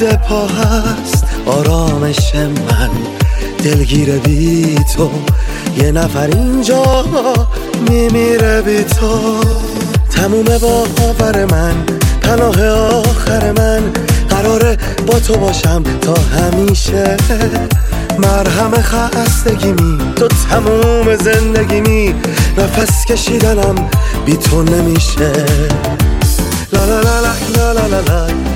رد پا هست. آرامش من دلگیر بی تو. یه نفر اینجا میمیره بی تو. تموم باور من. پناه آخر من. قراره با تو باشم تا همیشه. مرهم خستگیمی تو تموم زندگیمی نفس کشیدنم بی تو نمیشه. لا لا لا لا لا لا لا.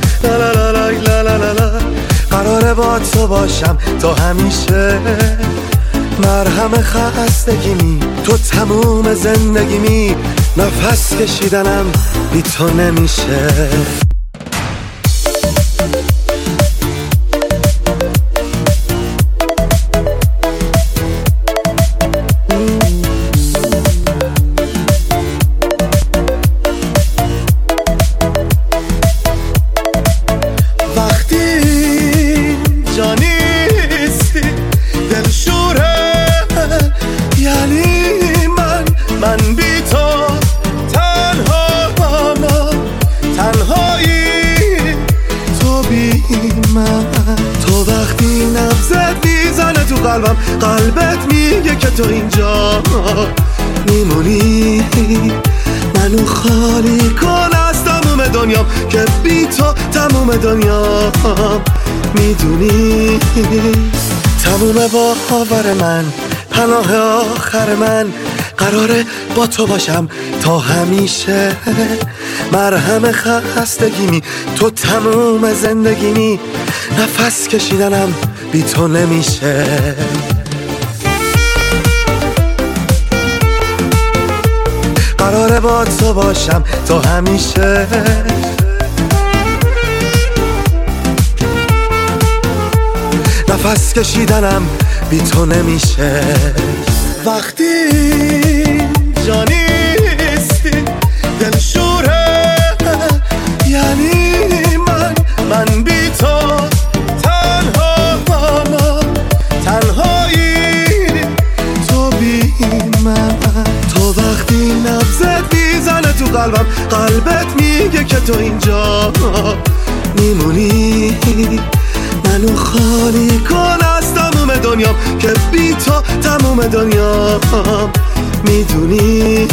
قراره با تو باشم تا همیشه مرهم خستگیمی تو تموم زندگیمی نفس کشیدنم بی تو نمیشه تموم باور من پناه آخر من. قراره با تو باشم تا همیشه. مرهم خستگیمی تو تموم زندگیمی. نفس کشیدنم بی تو نمیشه. قراره با تو باشم تا همیشه. نفس کشیدنم بی تو نمیشه. وقتی جا نیستی دل شوره. یعنی من من بی تو. تنها تنهایی. تو بی من. تو وقتی نبزت می‌زنه تو قلبم قلبت میگه که تو اینجا میمونی. منو خالی کن از تموم دنیا که بی تو تموم دنیا. می‌دونی؟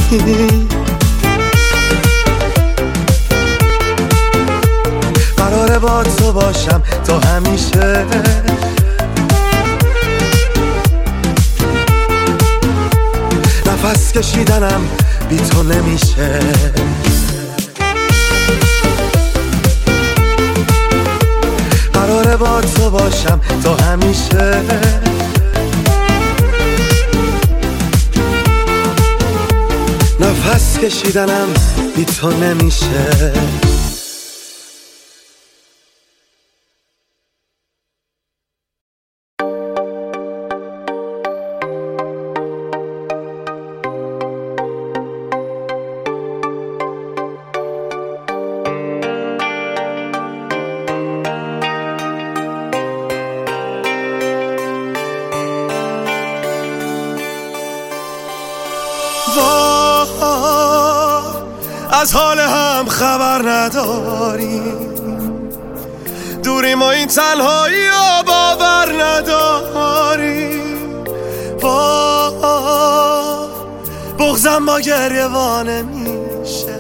قراره با تو باشم تا همیشه. نفس کشیدنم بی تو نمیشه. با تو باشم تا همیشه. نفس کشیدنم بی تو نمیشه. وای از حال هم خبر نداریم دوری ما این تنهایی و باور نداریم وای بغزم با گریه میشه.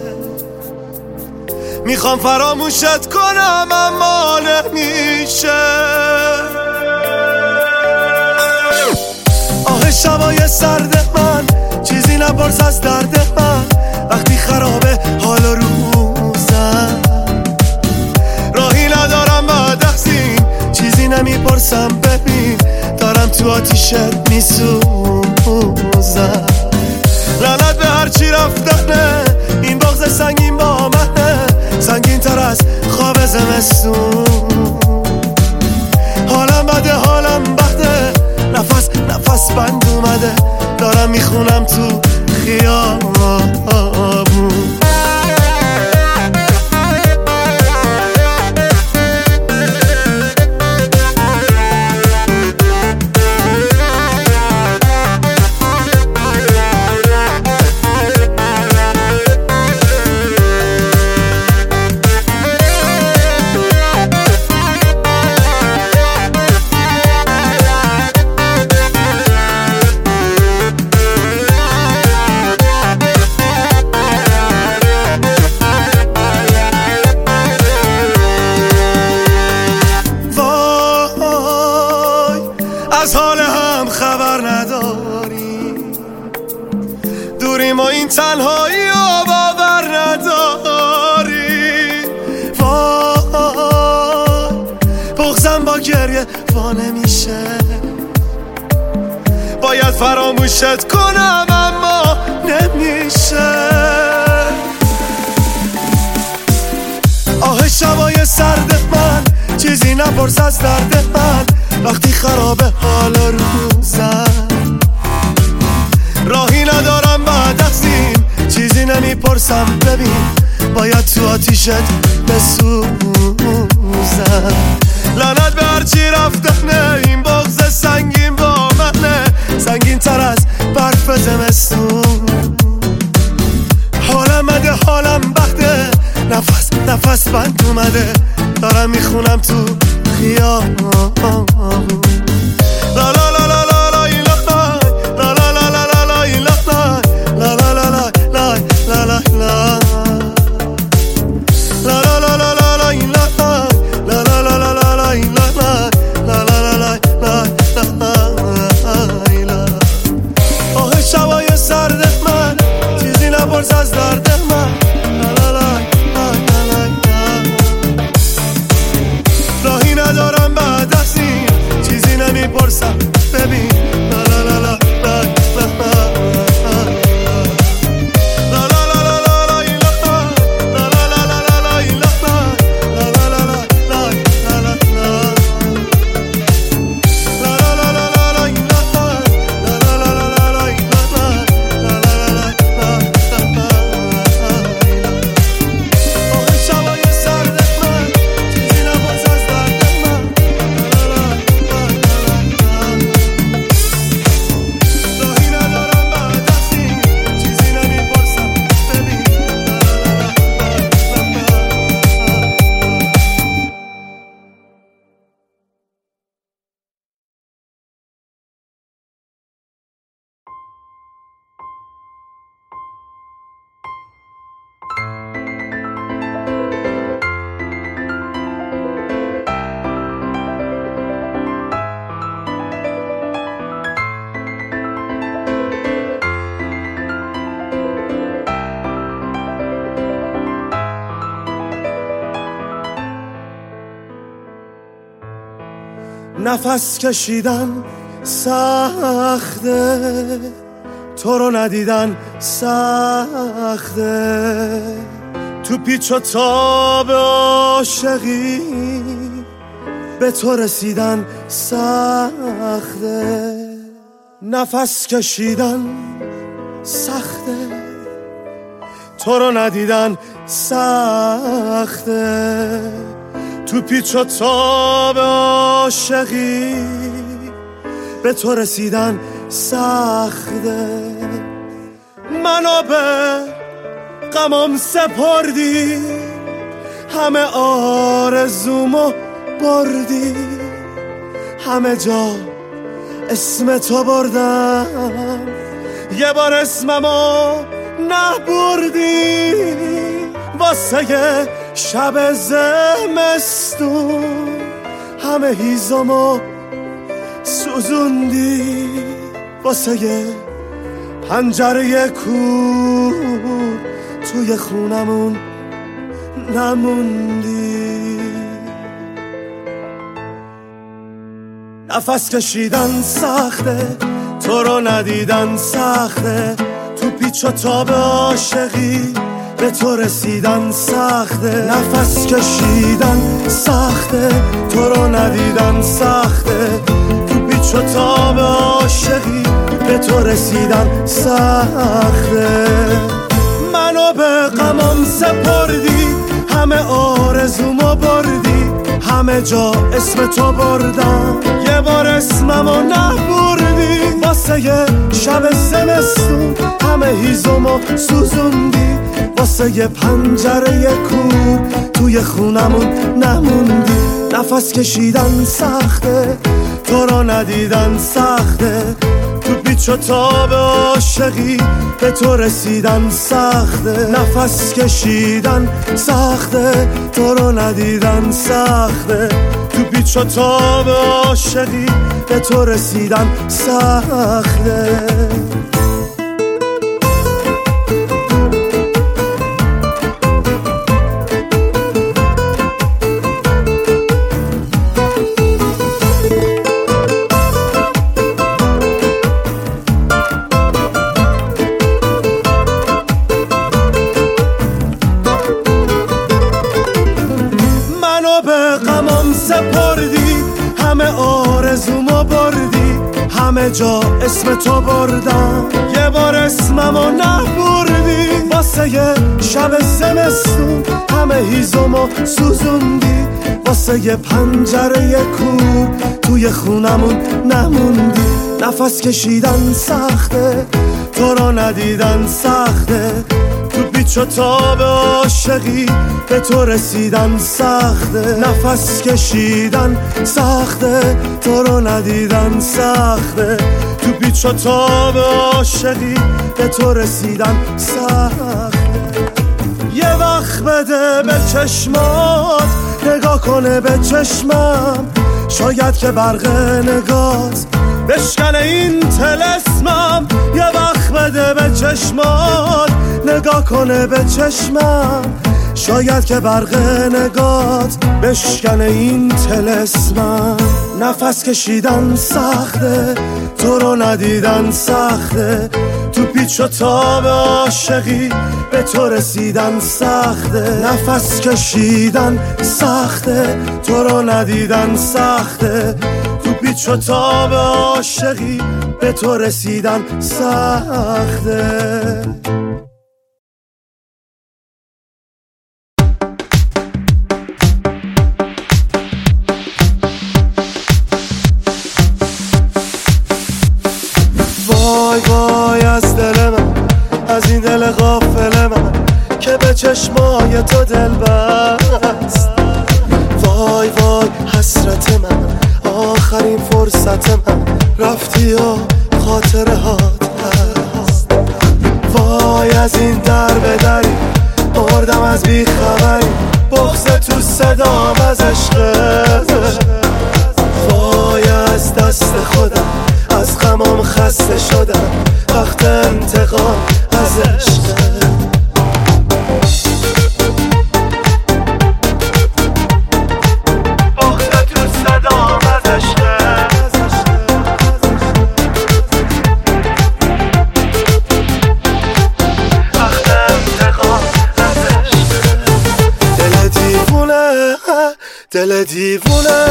می‌خوام فراموشت کنم اما نمیشه. آه شبای سرد من نپرس از درد من. وقتی خرابه حال و روزم. راهی ندارم بعد از چیزی نمی‌پرسم ببین. دارم تو آتیشت میسوزم. لعنت به هرچی رفتنه. این بغز سنگین با منه. سنگین تر از خواب زمستون. حالم بده حالم نفس نفس بند اومده دارم می‌خونم تو خیابون. فراموشت کنم اما نمیشه آه شبای سرد من چیزی نپرس از درد من. وقتی خراب حال روزم. راهی ندارم بعد از چیزی نمی‌پرسم. ببین باید تو آتیشت بسوزم. لعنت به هرچی رفتنه این بغز سنگین با منه. سنگین تر زمستون. حالم مده حالم بخته نفس نفس بند اومده. دارم می‌خونم تو خیابون. نفس کشیدن سخته. تو رو ندیدن سخته. تو پیچ و تاب عاشقی به تو رسیدن سخته. نفس کشیدن سخته. تو رو ندیدن سخته. تو پیچ و تاب عاشقی. به تو رسیدن سخته. منو به غمم سپردی. همه آرزومو بردی. همه جا اسم تو بردم. یه بار اسممو نبردی. واسه شب زمستون همه هیزمو سوزوندی واسه پنجره کور توی خونمون نموندی. نفس کشیدن سخته تو رو ندیدن سخته. تو پیچ و تاب عاشقی. به تو رسیدن سخته. نفس کشیدن سخته. تو رو ندیدن سخته. تو پیچ و تاب عاشقی. به تو رسیدن سخته. منو به غمم سپردی. همه آرزومو بردی. همه جا اسم تو بردم. یه بار اسممو نبردی. واسه شب زمستون همه هیزمو سوزوندی. واسه یه پنجره کور توی خونمون نموندی. نفس کشیدن سخته تو رو ندیدن سخته. تو پیچ و تاب عاشقی به تو رسیدن سخته. نفس کشیدن سخته تو رو ندیدن سخته. تو پیچ و تاب عاشقی به تو رسیدن سخته. همه جا اسم تو بردم. یه بار اسممو نبردی. واسه یه شب زمستون همه هیزمو سوزوندی. واسه یه پنجره کور توی خونمون نموندی. نفس کشیدن سخته تو رو ندیدن سخته. تو پیچ و تاب عاشقی به تو رسیدن سخته. نفس کشیدن سخته تو رو ندیدن سخته. تو پیچ و تاب عاشقی به تو رسیدن سخته. یه وقت بده به چشمات نگاه کنه به چشمم. شاید که برق نگات بشکن این تلسمم یه وقت بده به چشمات نگاه کنه به چشمم. شاید که برق نگات بشکن این تلسمم نفس کشیدن سخته تو رو ندیدن سخته. تو پیچ و تاب عاشقی به تو رسیدن سخته. نفس کشیدن سخته تو رو ندیدن سخته. تو پیچ و تاب عاشقی به تو رسیدن سخته. چشمای تو دل بست. وای وای حسرت من. آخرین فرصت من. رفتی و خاطره هات هست. وای از این در به دری مردم از بیخبری. بغز تو صدام از عشقت وای از دست خودم. از غمام خسته شدم. وقت انتقام از عشقت دل دیوونه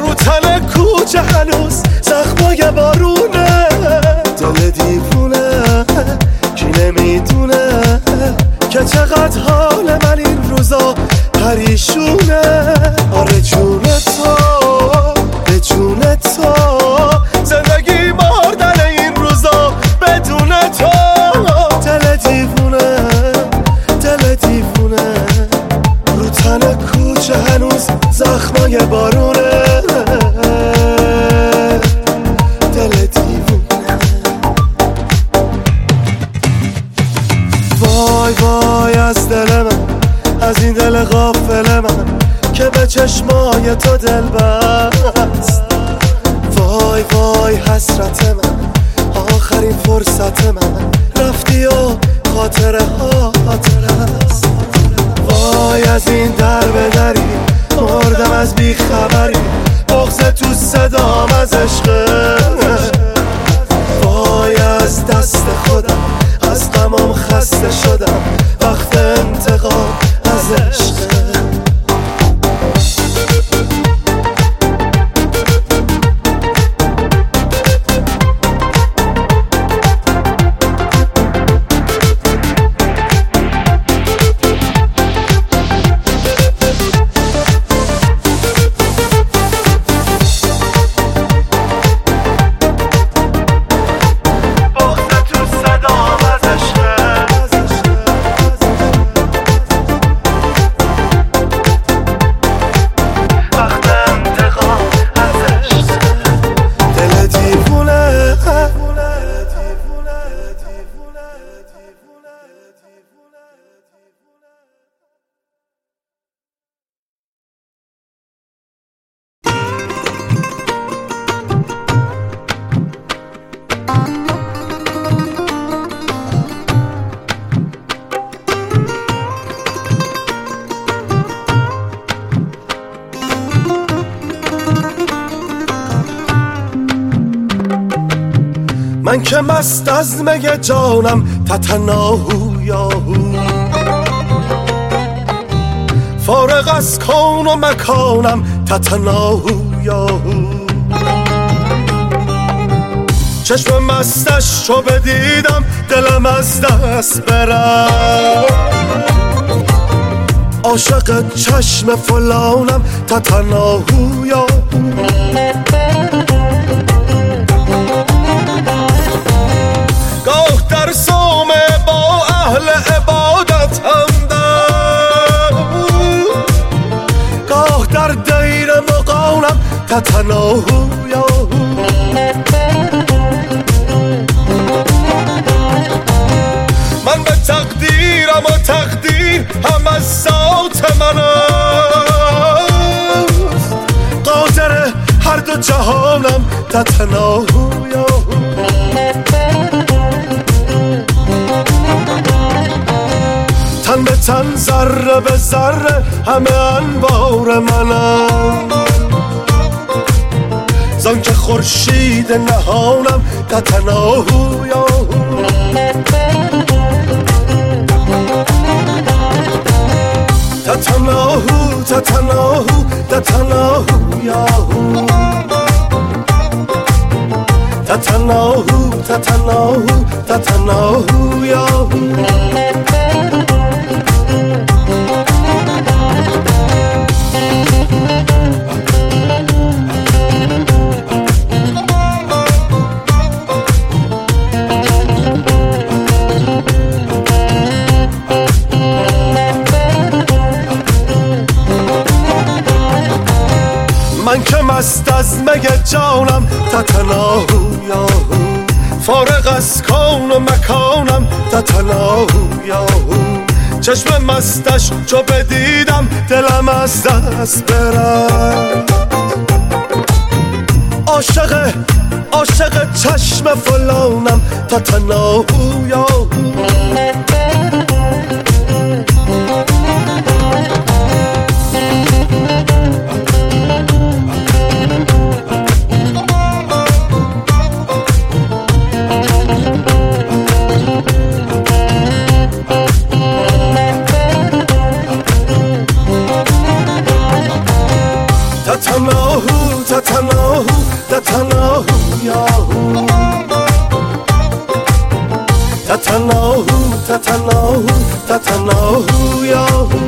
رو تن کوچه هنوز زخمای بارونه. دل دیوونه کی نمی‌دونه که چقدر حال من این روزا پریشونه. آره جون مگه جانم تتناهو یاهو فارغ از کون و مکانم تتناهو یاهو چشم مستش چو بدیدم دلم از دست برم عاشق چشم فلانم تتناهو یاهو همدم گاه در دیر مقالم تتناهو من به تقدیرم و تقدیر هم از ذات من قادر هر دو جهانم تتناهو ذره به ذره همه انبار منم زان که خورشید نهانم تتناهو یاهو تتناهو تتناهو تتناهو یاهو تتناهو تتناهو تتناهو یاهو مست از مگه جانم تتناهو یاهو. فارغ از کون و مکانم تتناهو یاهو. چشم مستش چو بدیدم دلم از دست برم. عاشق عاشق چشم فلانم تتناهو یاهو. تتناهو تتناهو تتناهو یاهو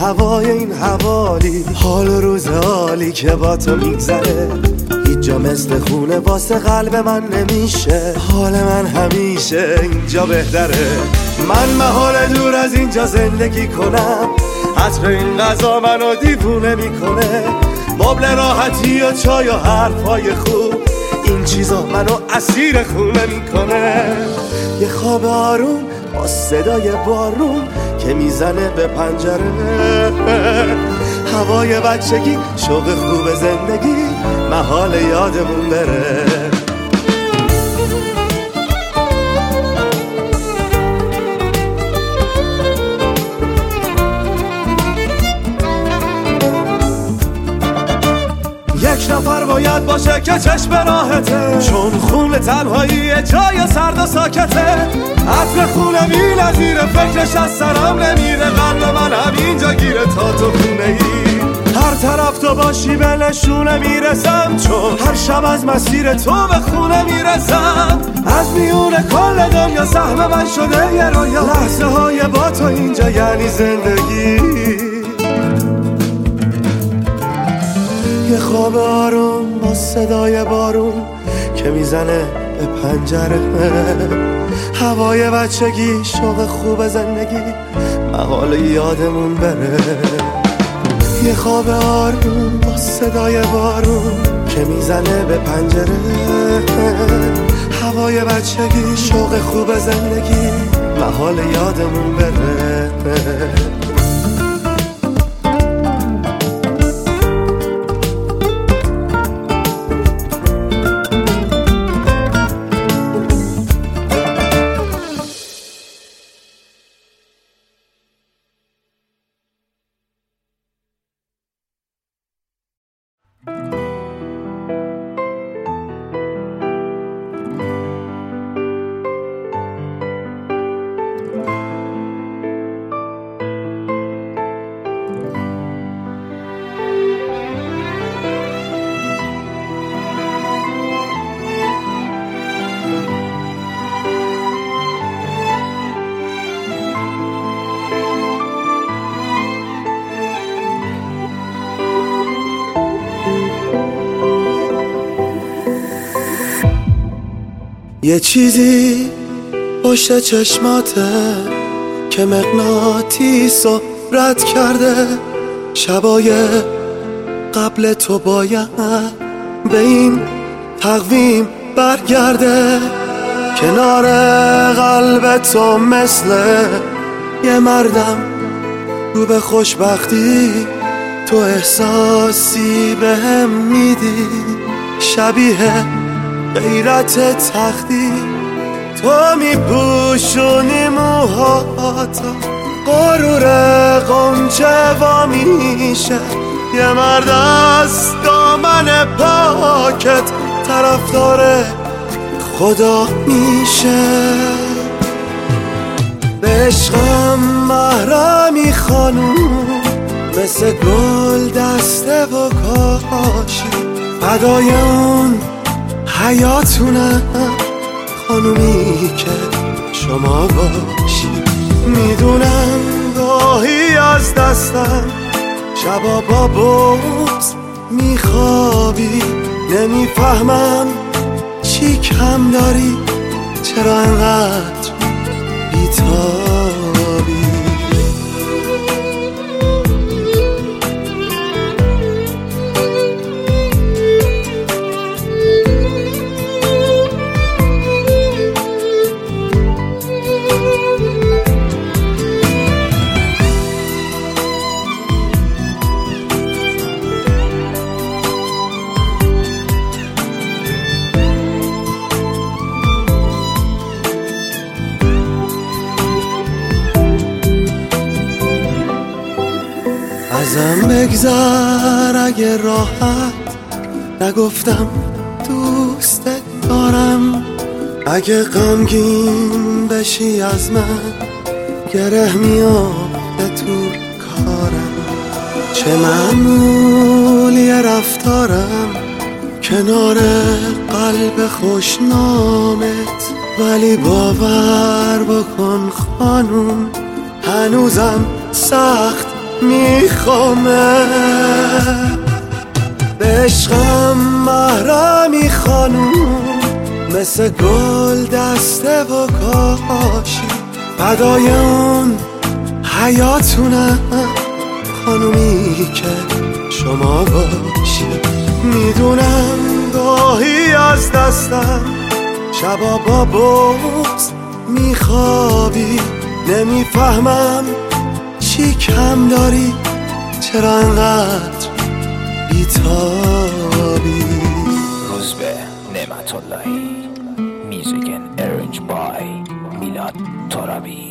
هوای این حوالی حال و روز حالی که با تو میگذره. هیچ جا مثل خونه واسه قلب من نمیشه. حال من همیشه اینجا بهتره. من محال دور از اینجا زندگی کنم. عطر این غذا منو دیوونه می‌کنه. مبل راحتی و چای و حرفای خوب. این چیزا منو اسیر خونه می‌کنه. یه خواب آروم با صدای بارون که می‌زنه به پنجره. هوای بچگی شوق خوب زندگی محال یادمون بره. نفر باید باشه که چشم راحته. چون خون تنهایی جای سرد و ساکته. عطر خونه بی نظیره فکرش از سرم نمیره. قلب من همینجا گیره تا تو خونه ای هر طرف تو باشی به نشونه می‌رسم. چون هر شب از مسیر تو به خونه می‌رسم. از میون کل دنیا سهم من شده یه رویا. لحظه های با تو اینجا یعنی زندگی. خواب آروم با صدای بارون که می‌زنه به پنجره. هوای بچگی شوق خوب زندگی محال یادمون بره. یه خواب آروم با صدای بارون که می‌زنه به پنجره. هوای بچگی شوق خوب زندگی محال یادمون بره. یه چیزی پشت چشماته که مغناطیس و رد کرده. شبای قبل تو باید به این تقویم برگرده. کنار قلب تو مثل یه مردم رو به خوشبختی تو احساسی به هم میدی. شبیه غیرت تختی تو میپوشونی موهاتا قرور قنچه و میشه. یه مرد از دامن پاکت طرفدار خدا میشه. به عشقم محرمی خانوم مثل گل دسته و کاشی. فدای اون حیاتونم خانومی که شما باشی. می‌دونم گاهی از دستم شبا با بوز میخوابی. نمی‌فهمم چی کم داری. چرا انقدر بیتابی ازم بگذر اگه راحت نگفتم دوستت دارم. اگه غمگین بشی از من گره میافته تو کارم. چه معمولی رفتارم کنار قلب خوشنامت. ولی باور بکن خانوم هنوزم سخت میخوامه به عشقم محرمی خانوم مثل گل دسته و کاشی. فدای اون حیاتونم خانومی که شما باشی. می‌دونم گاهی از دستم شبا با بغز میخوابی. نمی‌فهمم چی کم داری چرا انقدر بیتابی؟ روزبه نعمت اللهی میوزیکن ارنج بای میلاد ترابی.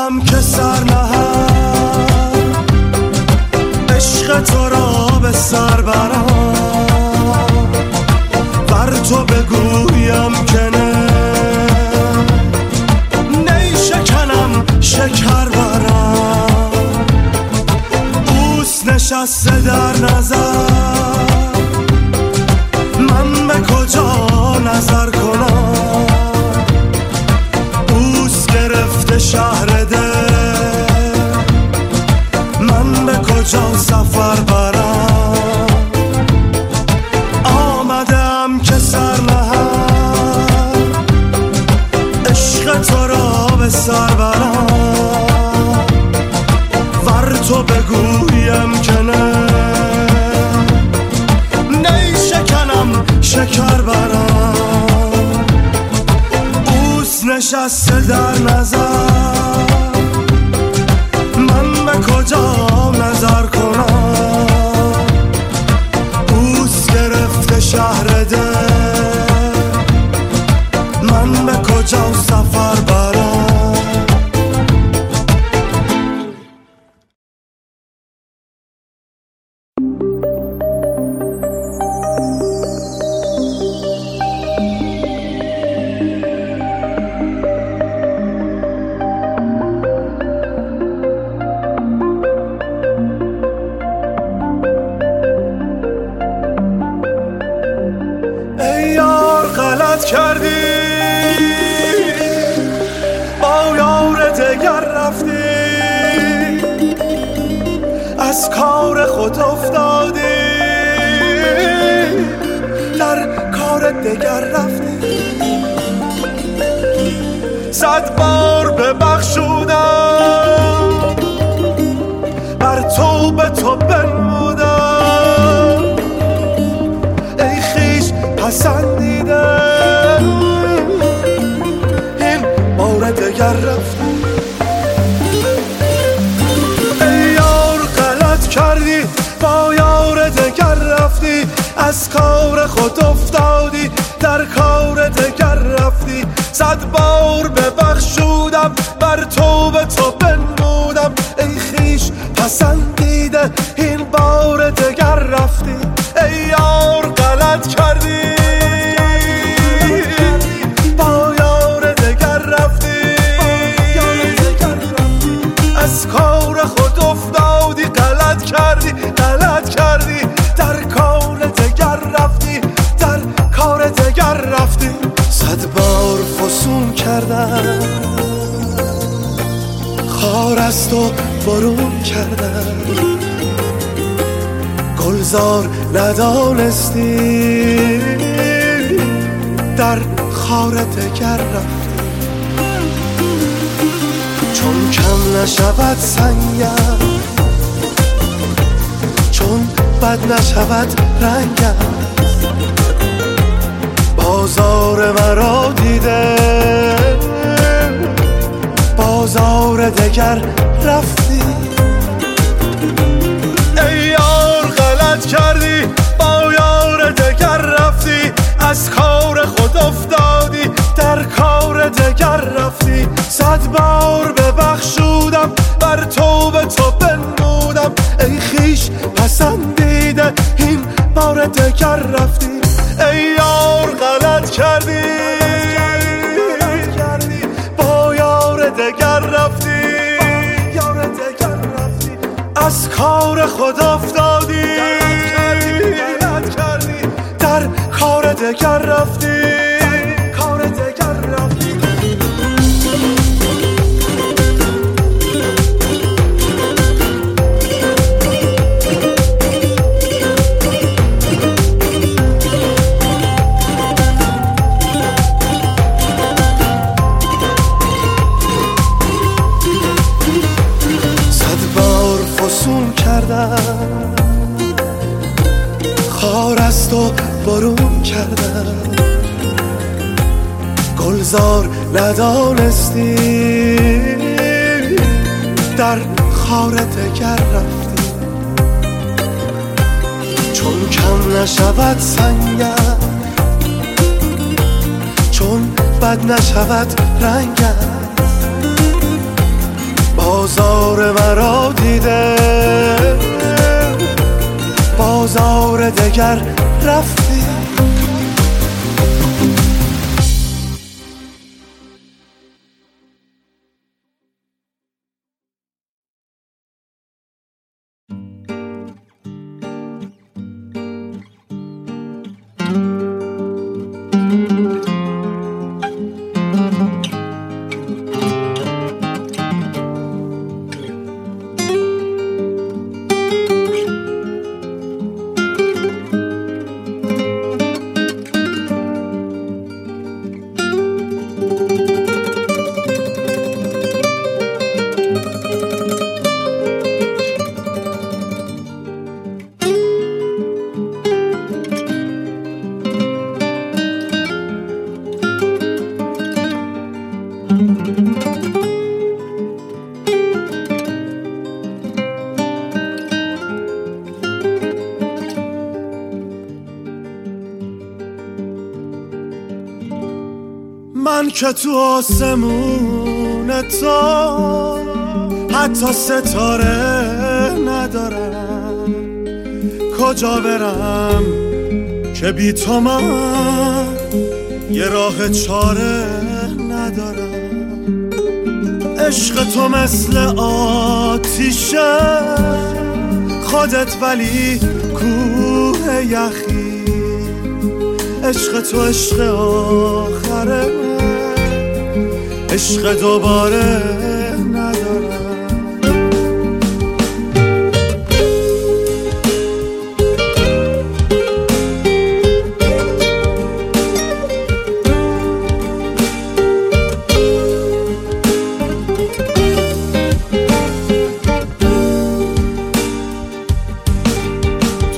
دلم که سر نهم عشق تو را به سر برم. بر تو بگویم که نه. نیشکنم شکر برم. اوست نشسته در نظر. من به کجا نظر کردم. گلزار ندانستی. در خار دگر رفتی. چون کم نشود سنگم. چون بد نشود رنگم. بازار مرا دیده. بازار دگر رفتی دگر رفتی از کار خود افتادی در کار دگر رفتی. صد بار ببخشودم بر تو به تو بنمودم. ای خیش پسندیده این بار دگر رفتی. ای یار غلط کردی. با یار دگر رفتی. از کار خود افتادی. کار دگر رفتی؟ گلزار ندانستی. در خار دگر رفتی. چون کم نشود سنگم چون بد نشود رنگم بازار مرا دیده بازار دگر رفتی. که تو آسمون تو حتی ستاره ندارم. کجا برم که بی تو من یه راه چاره ندارم؟ عشق تو مثل آتیشه خودت ولی کوه یخی. عشق تو عشق آخره. عشق دوباره ندارم.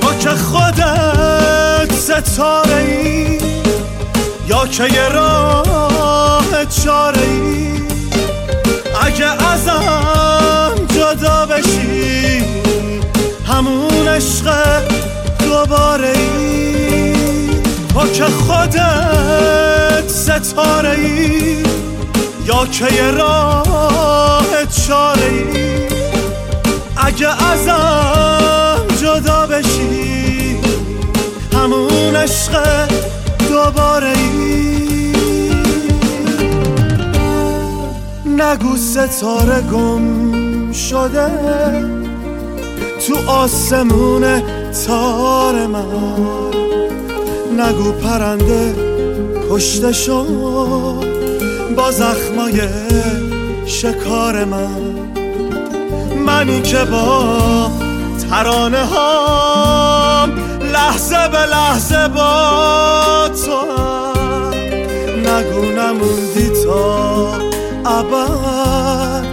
تو که خودت ستاره ای یا که یه تو که خودت ستاره ای یا که راه چاره ای اگه ازم جدا بشی همون عشق دوباره ای نگو ستاره گم شده تو آسمون تار من. نگو پرنده کشته شد با زخمای شکار من. منی که با ترانه هام لحظه به لحظه با تو نگو نموندی تا ابد.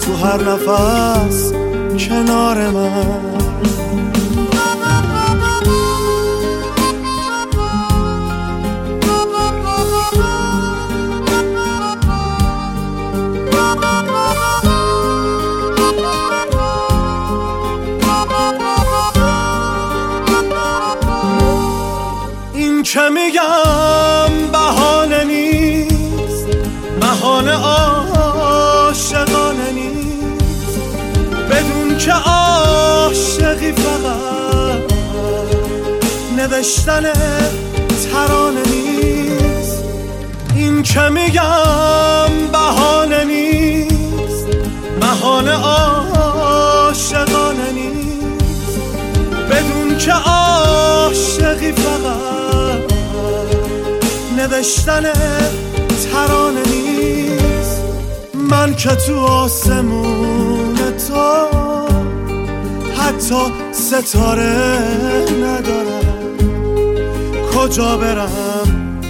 تو هر نفس کنار من. که میگم؟ بهانه نیست. بهانه عاشقانه نیست. بدون که عاشقی فقط نوشتن ترانه نیست. این که میگم؟ بهانه نیست. بهانه عاشقانه نیست. بدون که عاشقی فقط نوشتن ترانه نیست. من که تو آسمون تو حتی ستاره ندارم. کجا برم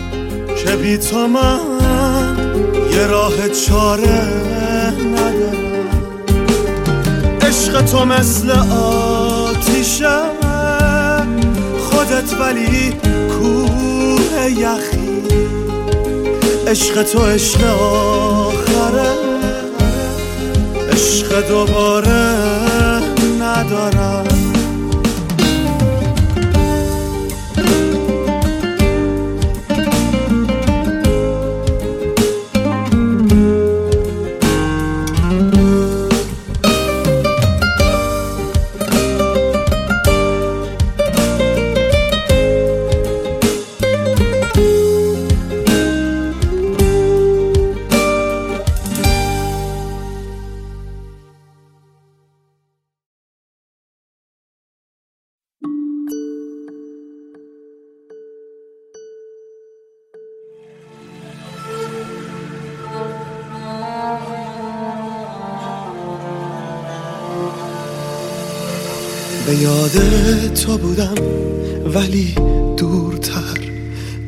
که بی تو من یه راه چاره ندارم. عشق تو مثل آتیشه خودت ولی کوه یخی. عشق تو عشق آخره. عشق دوباره ندارم. تو بودم ولی دورتر.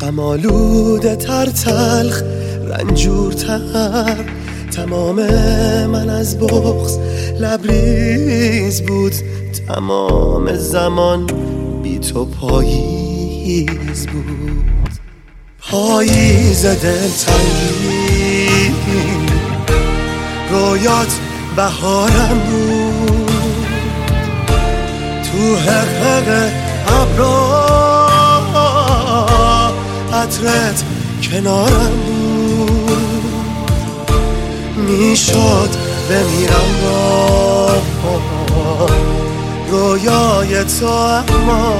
قمالوده تر تلخ رنجورتر. تمام من از بغز لبریز بود. تمام زمان بی تو پاییز بود. پاییز دلتنگی. رویات بهارم بود. حقق ابرا. عطرت کنارم بود. می‌شد بمیرم با رویای تو اما.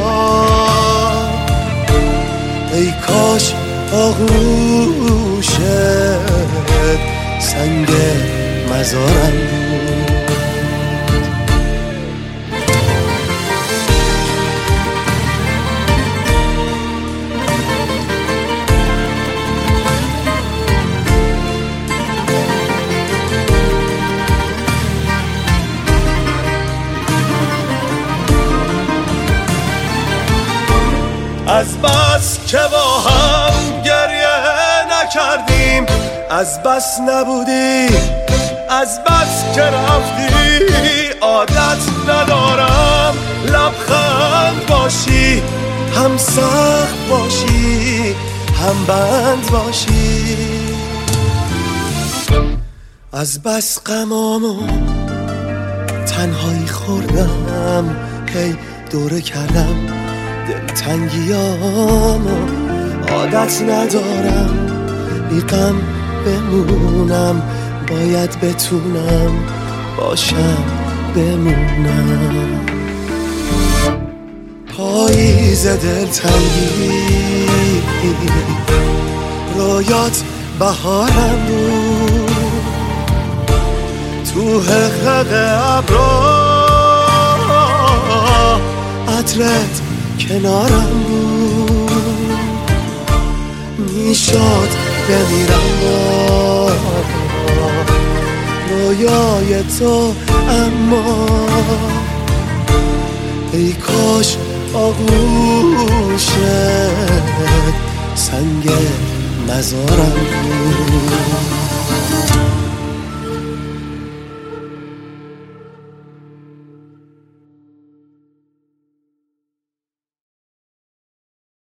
ای کاش آغوشت سنگ مزارم بود. از بس که با هم گریه نکردیم از بس نبودی از بس که رفتی عادت ندارم لبخند باشی هم سخت باشی هم بند باشی. از بس غمامو تنهایی خوردم هی دوره کردم. دلتنگیامو عادت ندارم. بی غم بمونم باید بتونم باشم بمونم. پاییز دلتنگی. رویات بهارم بود. تو حقق ابرا عطرت کنارم بود. می‌شد بمیرم رویای تو اما. ای کاش آغوشت سنگ مزارم بود.